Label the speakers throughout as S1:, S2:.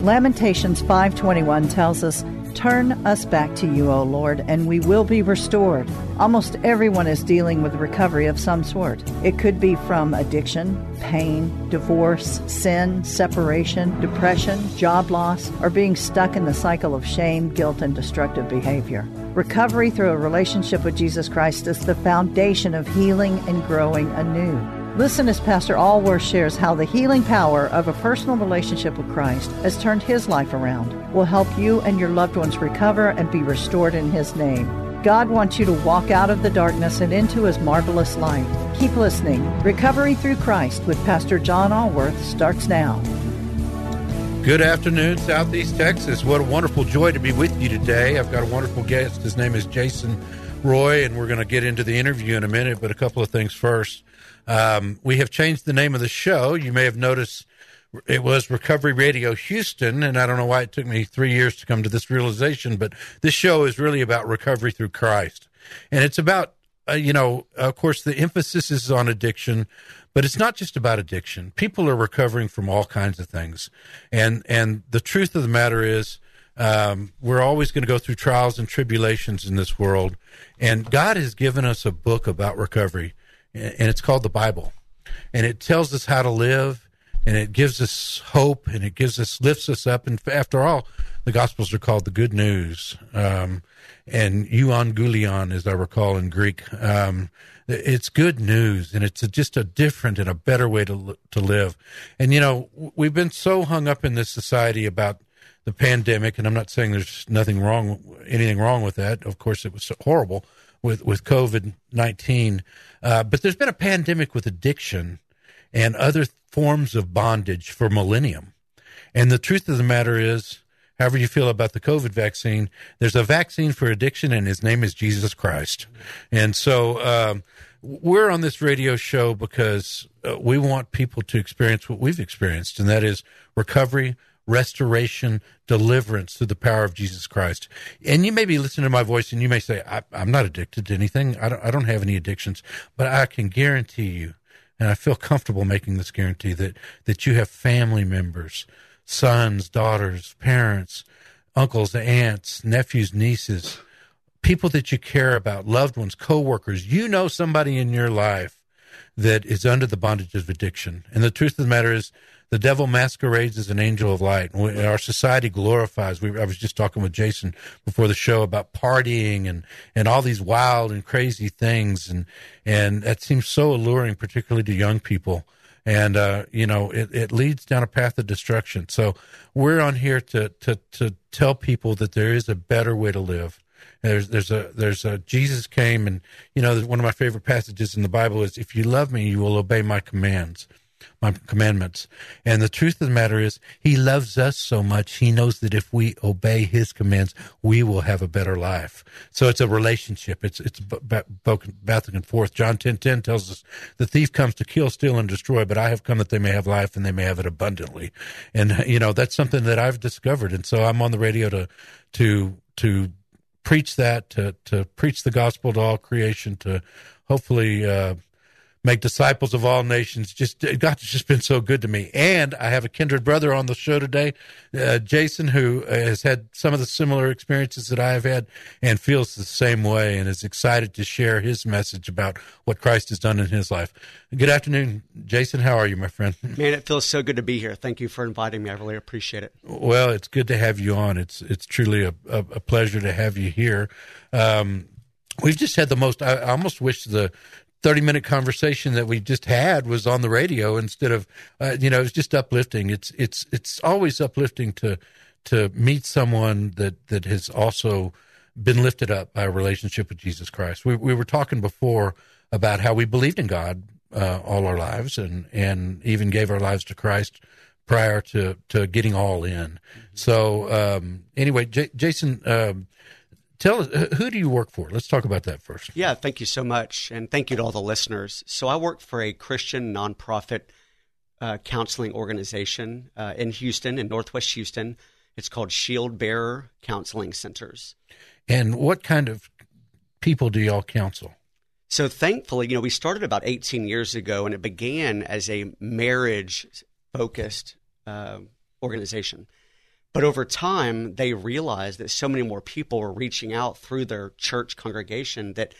S1: Lamentations 5:21 tells us, "Turn us back to you, O Lord, and we will be restored." Almost everyone is dealing with recovery of some sort. It could be from addiction, pain, divorce, sin, separation, depression, job loss, or being stuck in the cycle of shame, guilt, and destructive behavior. Recovery through a relationship with Jesus Christ is the foundation of healing and growing anew. Listen as Pastor Allworth shares how the healing power of a personal relationship with Christ has turned his life around, will help you and your loved ones recover and be restored in his name. God wants you to walk out of the darkness and into his marvelous light. Keep listening. Recovery Through Christ with Pastor John Allworth starts now.
S2: Good afternoon, Southeast Texas. What a wonderful joy to be with you today. I've got a wonderful guest. His name is Jason Roy, and we're going to get into the interview in a minute, but a couple of things first. Um, we have changed the name of the show. You may have noticed it was Recovery Radio Houston, and I don't know why it took me three years to come to this realization, but this show is really about recovery through Christ. And it's about, uh, you know, of course, the emphasis is on addiction, but it's not just about addiction. People are recovering from all kinds of things. And, and the truth of the matter is, um, we're always going to go through trials and tribulations in this world. And God has given us a book about recovery and it's called the Bible. And it tells us how to live, and it gives us hope, and it gives us lifts us up. And after all, the Gospels are called the Good News, um, and euangelion, as I recall in Greek. Um, it's good news, and it's a, just a different and a better way to to live. And you know, we've been so hung up in this society about the pandemic, and I'm not saying there's nothing wrong, anything wrong with that. Of course, it was horrible with with COVID nineteen, uh, but there's been a pandemic with addiction and other forms of bondage for millennium. And the truth of the matter is, however you feel about the COVID vaccine, there's a vaccine for addiction, and his name is Jesus Christ. And so um, we're on this radio show because uh, we want people to experience what we've experienced, and that is recovery restoration, deliverance through the power of Jesus Christ. And you may be listening to my voice and you may say, I, am not addicted to anything. I don't, I don't have any addictions, but I can guarantee you, and I feel comfortable making this guarantee that, that you have family members, sons, daughters, parents, uncles, aunts, nephews, nieces, people that you care about, loved ones, coworkers. You know somebody in your life that is under the bondage of addiction. And the truth of the matter is, the devil masquerades as an angel of light. Our society glorifies. We, I was just talking with Jason before the show about partying and, and all these wild and crazy things, and and that seems so alluring, particularly to young people. And uh, you know, it, it leads down a path of destruction. So we're on here to to to tell people that there is a better way to live. There's there's a there's a Jesus came and you know one of my favorite passages in the Bible is if you love me you will obey my commands my commandments. And the truth of the matter is, He loves us so much, He knows that if we obey His commands, we will have a better life. So it's a relationship. It's it's back and forth. John ten ten tells us, "The thief comes to kill, steal, and destroy, but I have come that they may have life and they may have it abundantly." And you know that's something that I've discovered, and so I'm on the radio to to to preach that, to to preach the gospel to all creation, to hopefully. Uh, make disciples of all nations. Just God's just been so good to me. And I have a kindred brother on the show today, uh, Jason, who has had some of the similar experiences that I have had and feels the same way and is excited to share his message about what Christ has done in his life. Good afternoon, Jason. How are you, my friend?
S3: Man, it feels so good to be here. Thank you for inviting me. I really appreciate it.
S2: Well, it's good to have you on. It's it's truly a, a, a pleasure to have you here. Um, we've just had the most. I almost wish the 30 minute conversation that we just had was on the radio instead of uh, you know it's just uplifting it's it's it's always uplifting to to meet someone that that has also been lifted up by a relationship with Jesus Christ we we were talking before about how we believed in God uh, all our lives and and even gave our lives to Christ prior to to getting all in. So um, anyway, J- Jason. Um, Tell us, who do you work for? Let's talk about that first.
S3: Yeah, thank you so much. And thank you to all the listeners. So, I work for a Christian nonprofit uh, counseling organization uh, in Houston, in Northwest Houston. It's called Shield Bearer Counseling Centers.
S2: And what kind of people do y'all counsel?
S3: So, thankfully, you know, we started about 18 years ago and it began as a marriage focused uh, organization. But over time, they realized that so many more people were reaching out through their church congregation that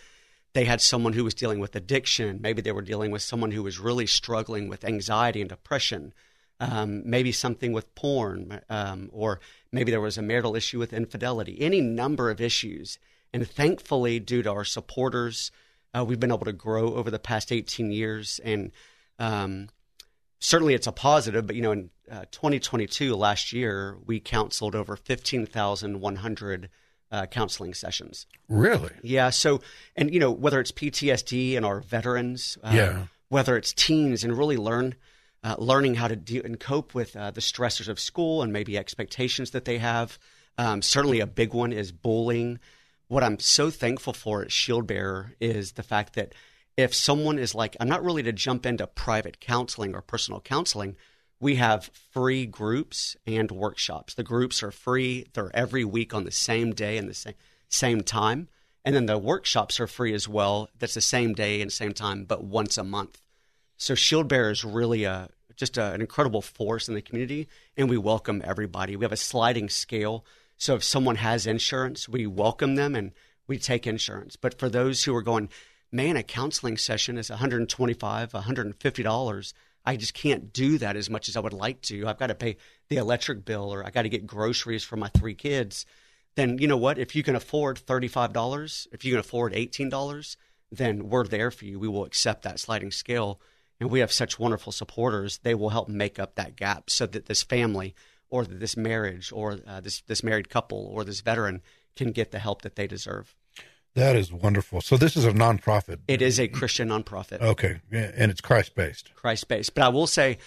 S3: they had someone who was dealing with addiction. Maybe they were dealing with someone who was really struggling with anxiety and depression. Um, maybe something with porn, um, or maybe there was a marital issue with infidelity, any number of issues. And thankfully, due to our supporters, uh, we've been able to grow over the past 18 years. And um, certainly it's a positive, but you know, in uh, 2022, last year, we counseled over 15,100 uh, counseling sessions.
S2: Really?
S3: Yeah. So, and you know, whether it's PTSD and our veterans, uh,
S2: yeah.
S3: whether it's teens and really learn, uh, learning how to deal and cope with uh, the stressors of school and maybe expectations that they have. Um, certainly, a big one is bullying. What I'm so thankful for at Shield Bearer is the fact that if someone is like, I'm not really to jump into private counseling or personal counseling, we have free groups and workshops. The groups are free, they're every week on the same day and the same, same time. And then the workshops are free as well. That's the same day and same time, but once a month. So Shield Bearer is really a just a, an incredible force in the community, and we welcome everybody. We have a sliding scale. So if someone has insurance, we welcome them and we take insurance. But for those who are going, man, a counseling session is $125, $150 I just can't do that as much as I would like to. I've got to pay the electric bill or I got to get groceries for my three kids. Then you know what? If you can afford $35, if you can afford $18, then we're there for you. We will accept that sliding scale. And we have such wonderful supporters. They will help make up that gap so that this family or this marriage or uh, this, this married couple or this veteran can get the help that they deserve.
S2: That is wonderful. So this is a nonprofit.
S3: It is a Christian nonprofit.
S2: Okay, and it's Christ based.
S3: Christ based. But I will say,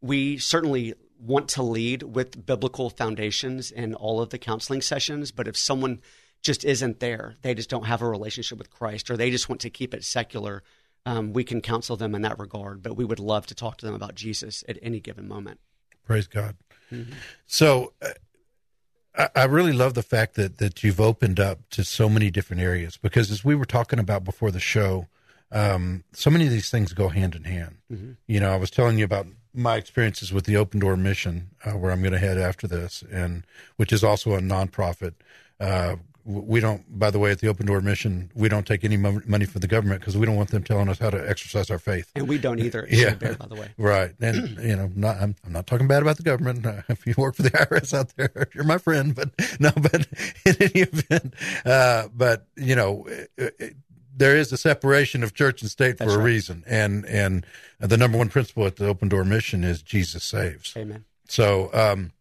S3: we certainly want to lead with biblical foundations in all of the counseling sessions. But if someone just isn't there, they just don't have a relationship with Christ, or they just want to keep it secular, um, we can counsel them in that regard. But we would love to talk to them about Jesus at any given moment.
S2: Praise God. Mm-hmm. So, I really love the fact that that you've opened up to so many different areas because as we were talking about before the show, um, so many of these things go hand in hand. Mm-hmm. You know, I was telling you about my experiences with the Open Door Mission, uh, where I'm going to head after this, and which is also a nonprofit uh, we don't by the way at the open door mission we don't take any money from the government because we don't want them telling us how to exercise our faith.
S3: And we don't either. Yeah. Bear, by the way.
S2: Right. And you know not, I'm, I'm not talking bad about the government. Uh, if you work for the irs out there you're my friend but no but in any event uh, but you know it, it, there is a separation of church and state That's for a reason. And and the number one principle at the open door mission is jesus saves.
S3: Amen.
S2: So um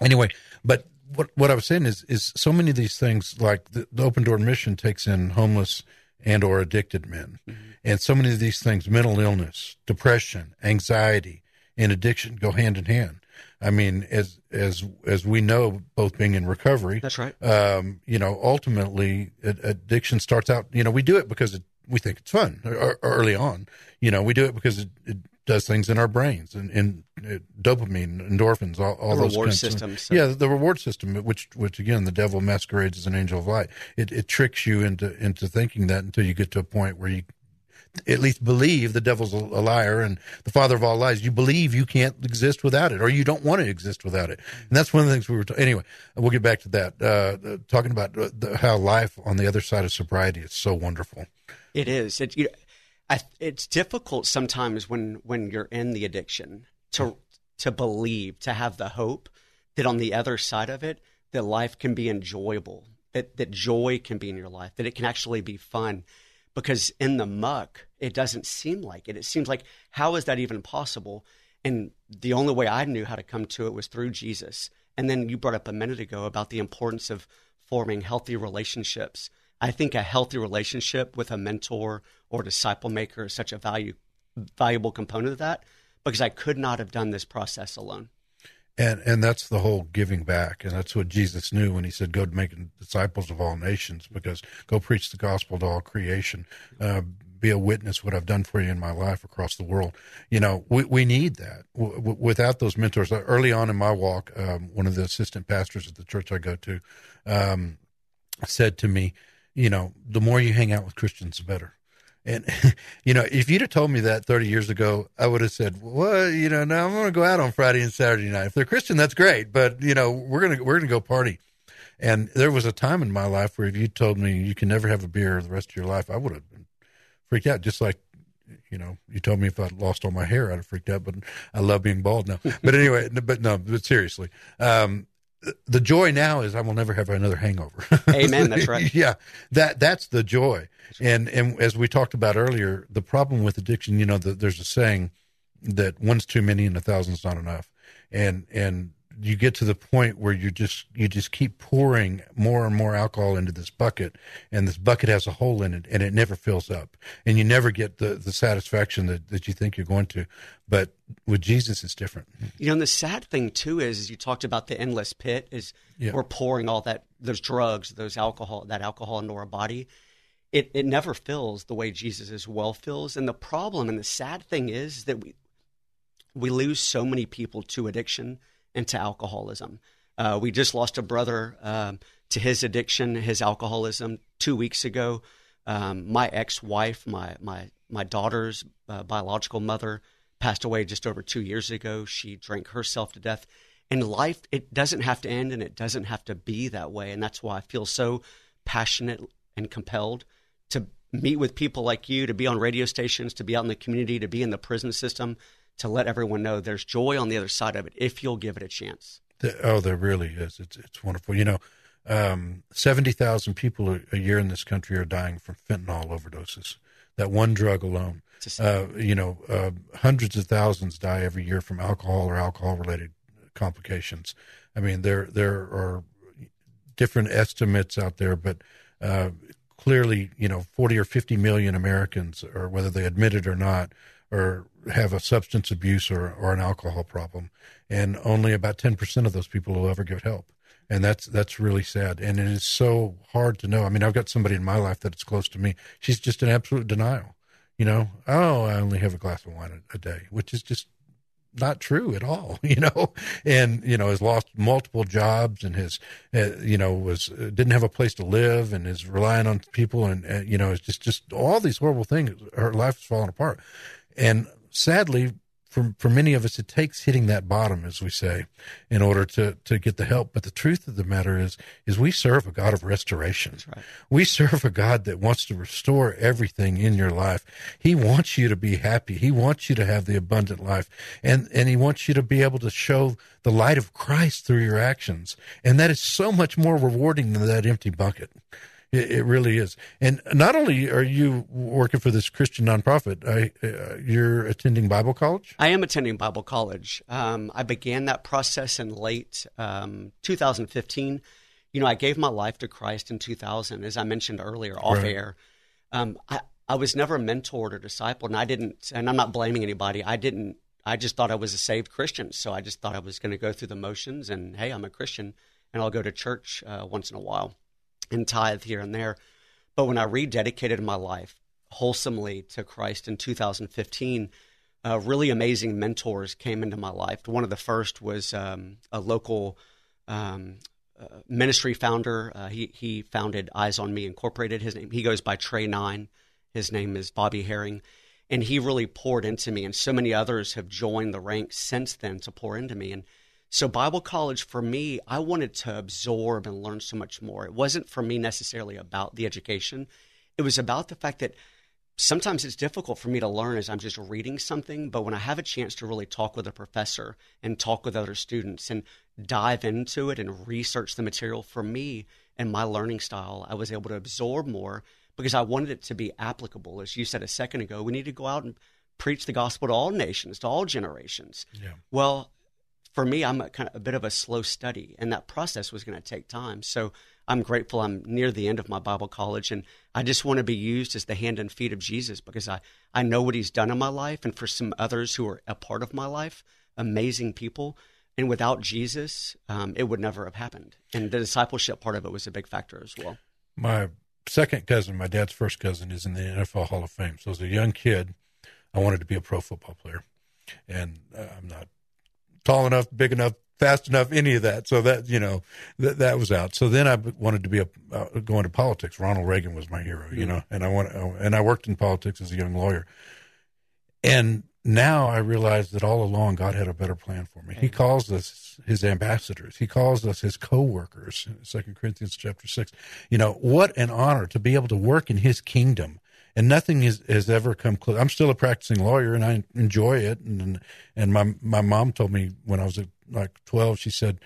S2: anyway but what what I was saying is is so many of these things like the, the Open Door Mission takes in homeless and or addicted men, mm-hmm. and so many of these things, mental illness, depression, anxiety, and addiction go hand in hand. I mean, as as as we know, both being in recovery,
S3: that's right.
S2: Um, you know, ultimately, addiction starts out. You know, we do it because it, we think it's fun early on. You know, we do it because it, it does things in our brains and, and dopamine, endorphins, all, all
S3: the
S2: those
S3: reward
S2: systems.
S3: So.
S2: Yeah, the reward system, which which again, the devil masquerades as an angel of light. It it tricks you into into thinking that until you get to a point where you at least believe the devil's a liar and the father of all lies. You believe you can't exist without it, or you don't want to exist without it. And that's one of the things we were. Ta- anyway, we'll get back to that. Uh, talking about uh, the, how life on the other side of sobriety is so wonderful.
S3: It is. It, you I, it's difficult sometimes when when you're in the addiction to to believe to have the hope that on the other side of it that life can be enjoyable that that joy can be in your life that it can actually be fun because in the muck it doesn't seem like it. It seems like how is that even possible? And the only way I knew how to come to it was through Jesus. And then you brought up a minute ago about the importance of forming healthy relationships. I think a healthy relationship with a mentor or disciple maker is such a value valuable component of that because I could not have done this process alone.
S2: And and that's the whole giving back, and that's what Jesus knew when he said, "Go to making disciples of all nations," because go preach the gospel to all creation. Uh, be a witness what I've done for you in my life across the world. You know, we, we need that. W- w- without those mentors, uh, early on in my walk, um, one of the assistant pastors at the church I go to um, said to me, you know, the more you hang out with Christians, the better. And you know, if you'd have told me that 30 years ago, I would have said, "Well, you know, now I'm going to go out on Friday and Saturday night. If they're Christian, that's great, but you know, we're gonna we're gonna go party." And there was a time in my life where if you told me you can never have a beer the rest of your life, I would have been freaked out. Just like, you know, you told me if I lost all my hair, I'd have freaked out. But I love being bald now. But anyway, but no, but seriously, um, the joy now is I will never have another hangover.
S3: Amen. That's right.
S2: yeah, that that's the joy. And and as we talked about earlier, the problem with addiction, you know, the, there's a saying that one's too many and a thousand's not enough. And and you get to the point where you just you just keep pouring more and more alcohol into this bucket and this bucket has a hole in it and it never fills up. And you never get the the satisfaction that, that you think you're going to. But with jesus it's different.
S3: You know and the sad thing too is you talked about the endless pit is yeah. we're pouring all that those drugs those alcohol that alcohol into our body. It, it never fills the way jesus as well fills. And the problem and the sad thing is that we we lose so many people to addiction into alcoholism. Uh, we just lost a brother um, to his addiction, his alcoholism, two weeks ago. Um, my ex-wife, my my my daughter's uh, biological mother, passed away just over two years ago. She drank herself to death. And life, it doesn't have to end, and it doesn't have to be that way. And that's why I feel so passionate and compelled to meet with people like you, to be on radio stations, to be out in the community, to be in the prison system, to let everyone know there's joy on the other side of it if you'll give it a chance.
S2: Oh, there really is. It's it's wonderful. You know, um, seventy thousand people a, year in this country are dying from fentanyl overdoses. That one drug alone. Uh, you know, uh, hundreds of thousands die every year from alcohol or alcohol-related complications. I mean, there there are different estimates out there, but uh, clearly, you know, forty or fifty million Americans, or whether they admit it or not, or have a substance abuse or, or an alcohol problem, and only about ten percent of those people will ever get help, and that's that's really sad. And it is so hard to know. I mean, I've got somebody in my life that is close to me. She's just in absolute denial. You know, oh, I only have a glass of wine a, a day, which is just not true at all, you know, and, you know, has lost multiple jobs and has, uh, you know, was, uh, didn't have a place to live and is relying on people and, uh, you know, it's just, just all these horrible things. Her life is falling apart. And sadly, for, for many of us, it takes hitting that bottom, as we say, in order to, to get the help. But the truth of the matter is, is we serve a God of restoration. Right. We serve a God that wants to restore everything in your life. He wants you to be happy. He wants you to have the abundant life. And, and he wants you to be able to show the light of Christ through your actions. And that is so much more rewarding than that empty bucket. It, it, really is. And not only are you working for this Christian nonprofit, I, uh, you're attending Bible college?
S3: I am attending Bible college. Um, I began that process in late um, 2015. You know, I gave my life to Christ in 2000, as I mentioned earlier, off right. air. Um, I, I was never mentored or discipled, and I didn't, and I'm not blaming anybody. I didn't, I just thought I was a saved Christian. So I just thought I was going to go through the motions and, hey, I'm a Christian, and I'll go to church uh, once in a while and tithe here and there. But when I rededicated my life wholesomely to Christ in 2015, uh, really amazing mentors came into my life. One of the first was um, a local um, uh, ministry founder. Uh, he he founded Eyes on Me Incorporated. His name he goes by Trey Nine. His name is Bobby Herring, and he really poured into me. And so many others have joined the ranks since then to pour into me. And so, Bible college for me, I wanted to absorb and learn so much more. It wasn't for me necessarily about the education, it was about the fact that sometimes it's difficult for me to learn as I'm just reading something. But when I have a chance to really talk with a professor and talk with other students and dive into it and research the material, for me and my learning style, I was able to absorb more because I wanted it to be applicable. As you said a second ago, we need to go out and preach the gospel to all nations, to all generations. Yeah. Well, for me, I'm a kind of a bit of a slow study, and that process was going to take time. So I'm grateful I'm near the end of my Bible college, and I just want to be used as the hand and feet of Jesus because I, I know what He's done in my life, and for some others who are a part of my life, amazing people, And without Jesus, um, it would never have happened. And the discipleship part of it was a big factor as well.
S2: My second cousin, my dad's first cousin, is in the NFL Hall of Fame. So as a young kid, I wanted to be a pro football player, and uh, I'm not tall enough, big enough, fast enough, any of that. So that you know that that was out. So then I wanted to be a uh, go into politics. Ronald Reagan was my hero, you mm-hmm. know, and I want and I worked in politics as a young lawyer. And now I realize that all along God had a better plan for me. He calls us his ambassadors. He calls us his co-workers. Second Corinthians chapter six. You know what an honor to be able to work in His kingdom, and nothing is, has ever come close. I'm still a practicing lawyer, and I enjoy it. And and my my mom told me when I was like 12, she said,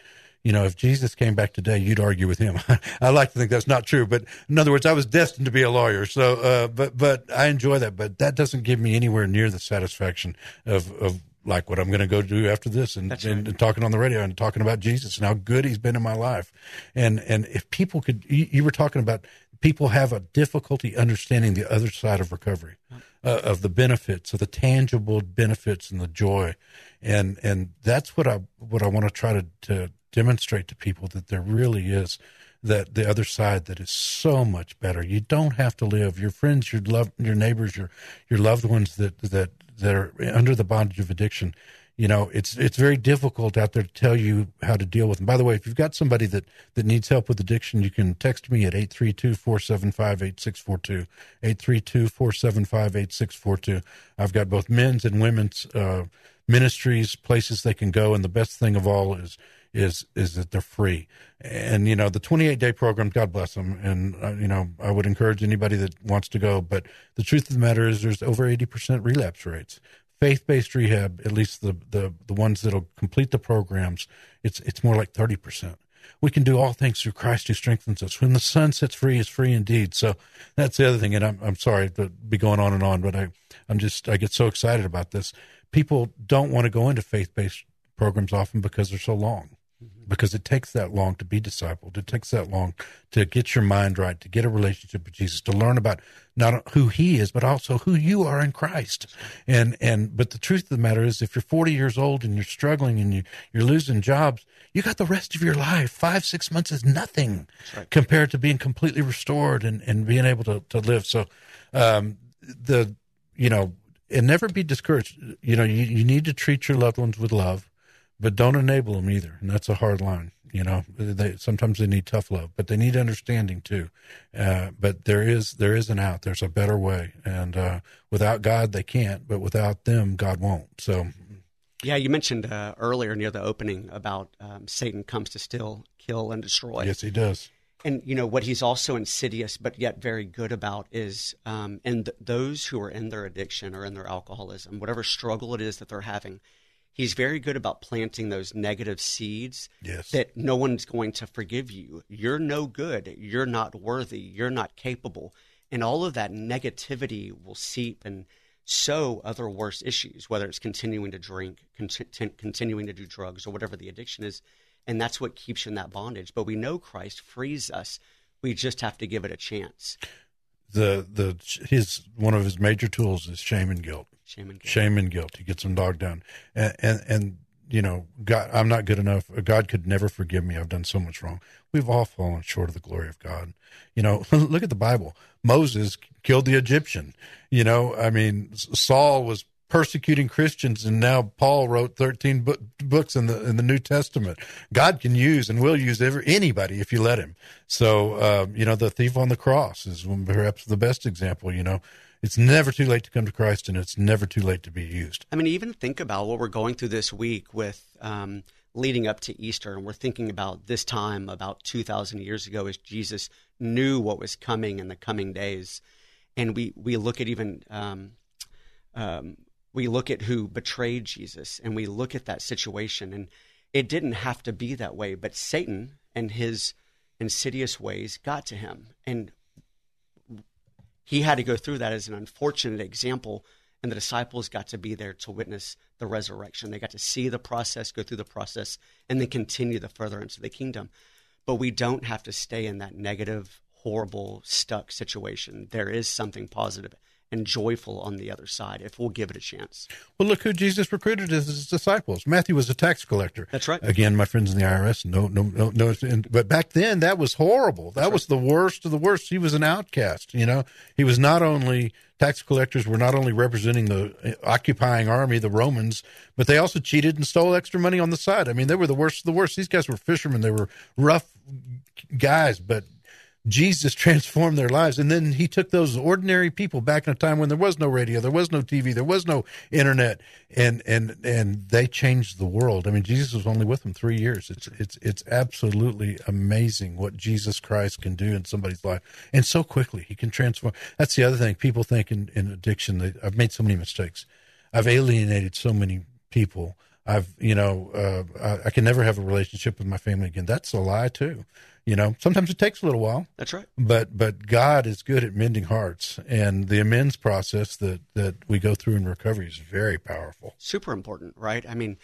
S2: you know, if Jesus came back today, you'd argue with him. I like to think that's not true, but in other words, I was destined to be a lawyer. So, uh, but but I enjoy that, but that doesn't give me anywhere near the satisfaction of of like what I'm going to go do after this, and, right. and, and, talking on the radio and talking about Jesus and how good He's been in my life, and and if people could, you, you were talking about people have a difficulty understanding the other side of recovery, uh, of the benefits, of the tangible benefits and the joy, and and that's what I what I want to try to, to demonstrate to people that there really is that the other side that is so much better. You don't have to live. Your friends, your love, your neighbors, your your loved ones that that that are under the bondage of addiction. You know, it's it's very difficult out there to tell you how to deal with them. By the way, if you've got somebody that that needs help with addiction, you can text me at 832-475-8642. 832-475-8642. I've got both men's and women's uh, ministries, places they can go, and the best thing of all is is is that they're free. And you know, the 28 day program, God bless them, and uh, you know, I would encourage anybody that wants to go. But the truth of the matter is, there's over 80 percent relapse rates. Faith based rehab, at least the the the ones that'll complete the programs, it's it's more like 30 percent we can do all things through Christ who strengthens us. When the Son sets free is free indeed. So that's the other thing. And I'm, I'm sorry to be going on and on, but I, I'm just, I get so excited about this. People don't want to go into faith based programs often because they're so long because it takes that long to be discipled. It takes that long to get your mind right, to get a relationship with Jesus, to learn about not who he is, but also who you are in Christ. And, and, but the truth of the matter is if you're 40 years old and you're struggling and you, you're losing jobs, you got the rest of your life. Five, six months is nothing right. compared to being completely restored and, and being able to, to live. So, um, the, you know, and never be discouraged. You know, you, you need to treat your loved ones with love but don't enable them either. And that's a hard line. You know, they sometimes they need tough love, but they need understanding too. Uh, but there is there is an out. There's a better way, and uh, without God they can't. But without them, God won't. So,
S3: yeah, you mentioned uh, earlier near the opening about um, Satan comes to steal, kill, and destroy.
S2: Yes, he does.
S3: And you know what he's also insidious, but yet very good about is, um, and th- those who are in their addiction or in their alcoholism, whatever struggle it is that they're having he's very good about planting those negative seeds
S2: yes.
S3: that no one's going to forgive you. You're no good. You're not worthy. You're not capable. And all of that negativity will seep and sow other worse issues, whether it's continuing to drink, con- continuing to do drugs, or whatever the addiction is. And that's what keeps you in that bondage. But we know Christ frees us. We just have to give it a chance.
S2: The the his one of his major tools is shame and guilt.
S3: Shame and guilt.
S2: Shame and guilt. He gets them dogged down. And, and, and, you know, God, I'm not good enough. God could never forgive me. I've done so much wrong. We've all fallen short of the glory of God. You know, look at the Bible. Moses killed the Egyptian. You know, I mean, Saul was persecuting Christians, and now Paul wrote 13 book, books in the in the New Testament. God can use and will use every, anybody if you let Him. So, uh, you know, the thief on the cross is perhaps the best example. You know, it's never too late to come to Christ, and it's never too late to be used.
S3: I mean, even think about what we're going through this week with um, leading up to Easter, and we're thinking about this time about 2,000 years ago as Jesus knew what was coming in the coming days. And we, we look at even, um, um, we look at who betrayed Jesus, and we look at that situation, and it didn't have to be that way, but Satan and his insidious ways got to him. And he had to go through that as an unfortunate example and the disciples got to be there to witness the resurrection. They got to see the process go through the process and then continue the furtherance of the kingdom. But we don't have to stay in that negative horrible stuck situation. There is something positive and joyful on the other side if we'll give it a chance.
S2: Well, look who Jesus recruited as his disciples. Matthew was a tax collector.
S3: That's right.
S2: Again, my friends in the IRS, no, no, no, no. But back then, that was horrible. That That's was right. the worst of the worst. He was an outcast. You know, he was not only tax collectors were not only representing the uh, occupying army, the Romans, but they also cheated and stole extra money on the side. I mean, they were the worst of the worst. These guys were fishermen. They were rough guys, but Jesus transformed their lives. And then he took those ordinary people back in a time when there was no radio, there was no TV, there was no internet, and and and they changed the world. I mean, Jesus was only with them three years. It's it's it's absolutely amazing what Jesus Christ can do in somebody's life, and so quickly he can transform. That's the other thing. People think in, in addiction I've made so many mistakes. I've alienated so many people. I've, you know, uh, I, I, can never have a relationship with my family again. That's a lie too. You know, sometimes it takes a little while.
S3: That's right.
S2: But but God is good at mending hearts, and the amends process that that we go through in recovery is very powerful.
S3: Super important, right? I mean,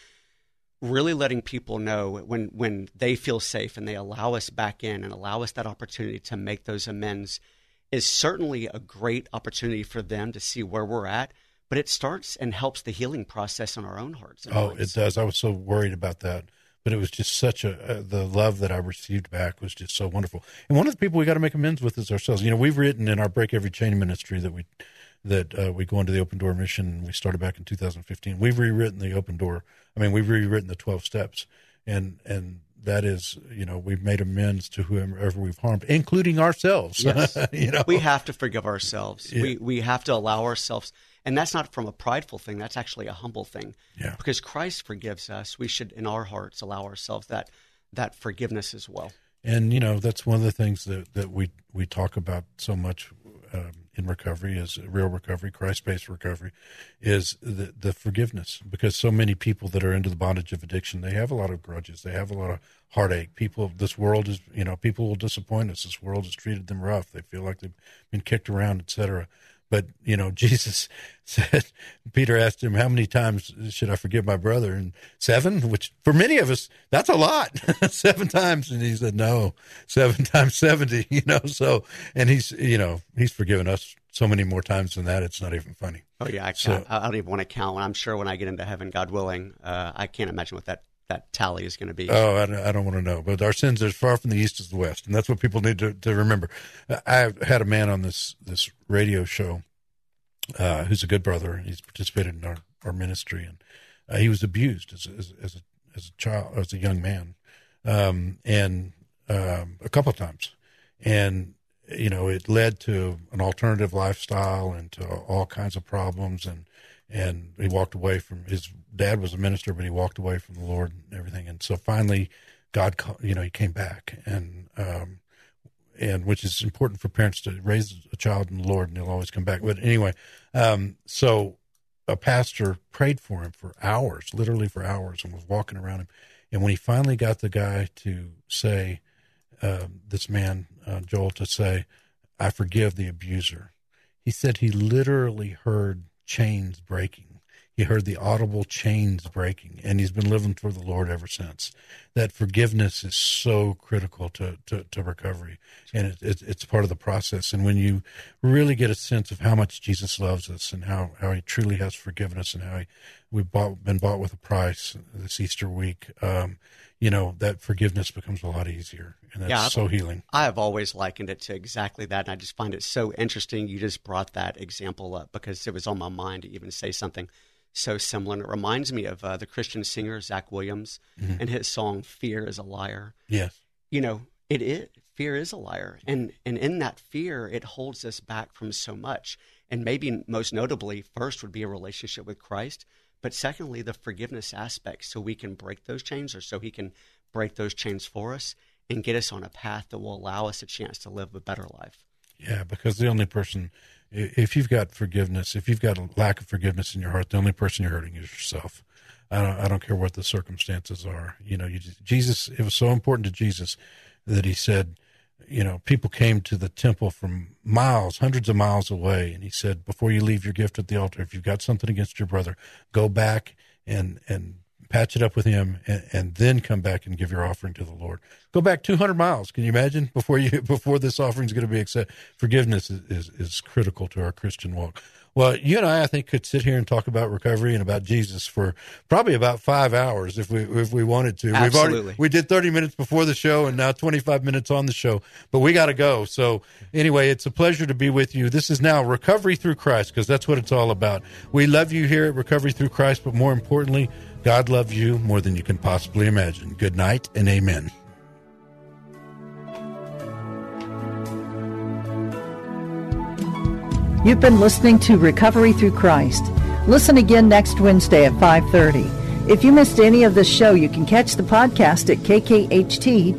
S3: really letting people know when when they feel safe and they allow us back in and allow us that opportunity to make those amends is certainly a great opportunity for them to see where we're at but it starts and helps the healing process in our own hearts.
S2: oh, minds. it does. I was so worried about that but it was just such a uh, the love that I received back was just so wonderful. And one of the people we got to make amends with is ourselves. You know, we've written in our Break Every Chain ministry that we that uh, we go into the Open Door mission. We started back in 2015. We've rewritten the Open Door. I mean, we've rewritten the 12 steps, and and that is, you know, we've made amends to whoever we've harmed, including ourselves.
S3: Yes. you know, we have to forgive ourselves. Yeah. We we have to allow ourselves and that's not from a prideful thing, that's actually a humble thing.
S2: Yeah.
S3: Because Christ forgives us, we should in our hearts allow ourselves that that forgiveness as well.
S2: And you know, that's one of the things that that we we talk about so much um, in recovery is real recovery, Christ-based recovery, is the the forgiveness. Because so many people that are into the bondage of addiction, they have a lot of grudges, they have a lot of heartache. People, this world is, you know, people will disappoint us. This world has treated them rough. They feel like they've been kicked around, etc. But you know, Jesus said, Peter asked him, "How many times should I forgive my brother?" And seven, which for many of us, that's a lot, seven times. And he said, "No, seven times seventy. You know, so and he's, you know, he's forgiven us so many more times than that. It's not even funny.
S3: Oh yeah, I, so, I don't even want to count. I'm sure when I get into heaven, God willing, uh, I can't imagine what that that tally is going to be.
S2: Oh, I don't, I don't want to know. But our sins are as far from the east as the west, and that's what people need to, to remember. I had a man on this this radio show uh, who's a good brother. He's participated in our, our ministry, and uh, he was abused as, as, as a as a child, as a young man, um, and um, a couple of times, and you know it led to an alternative lifestyle and to all kinds of problems and and he walked away from his dad was a minister, but he walked away from the Lord and everything. And so finally, God, you know, he came back, and um, and which is important for parents to raise a child in the Lord, and he'll always come back. But anyway, um, so a pastor prayed for him for hours, literally for hours, and was walking around him. And when he finally got the guy to say, uh, this man uh, Joel to say, "I forgive the abuser," he said he literally heard chains breaking he heard the audible chains breaking, and he's been living for the Lord ever since. That forgiveness is so critical to, to, to recovery, and it, it, it's part of the process. And when you really get a sense of how much Jesus loves us and how, how he truly has forgiven us and how he, we've bought, been bought with a price this Easter week, um, you know, that forgiveness becomes a lot easier, and that's yeah, so healing.
S3: I have always likened it to exactly that, and I just find it so interesting. You just brought that example up because it was on my mind to even say something so similar. And it reminds me of uh, the Christian singer Zach Williams mm-hmm. and his song "Fear Is a Liar."
S2: Yes,
S3: you know it is. Fear is a liar, and and in that fear, it holds us back from so much. And maybe most notably, first would be a relationship with Christ, but secondly, the forgiveness aspect, so we can break those chains, or so He can break those chains for us and get us on a path that will allow us a chance to live a better life.
S2: Yeah, because the only person if you've got forgiveness, if you've got a lack of forgiveness in your heart, the only person you're hurting is yourself. I don't, I don't care what the circumstances are. You know, you, Jesus, it was so important to Jesus that he said, you know, people came to the temple from miles, hundreds of miles away. And he said, before you leave your gift at the altar, if you've got something against your brother, go back and, and patch it up with him, and, and, then come back and give your offering to the Lord. Go back 200 miles. Can you imagine before you before this offering is going to be accepted? Forgiveness is, is, is critical to our Christian walk. Well, you and I, I think, could sit here and talk about recovery and about Jesus for probably about five hours if we if we wanted to.
S3: Absolutely.
S2: We've already we did thirty minutes before the show and now twenty five minutes on the show, but we got to go. So anyway, it's a pleasure to be with you. This is now recovery through Christ because that's what it's all about. We love you here at Recovery Through Christ, but more importantly, God loves you more than you can possibly imagine. Good night and amen.
S1: You've been listening to Recovery Through Christ. Listen again next Wednesday at 5:30. If you missed any of this show, you can catch the podcast at kkht.com.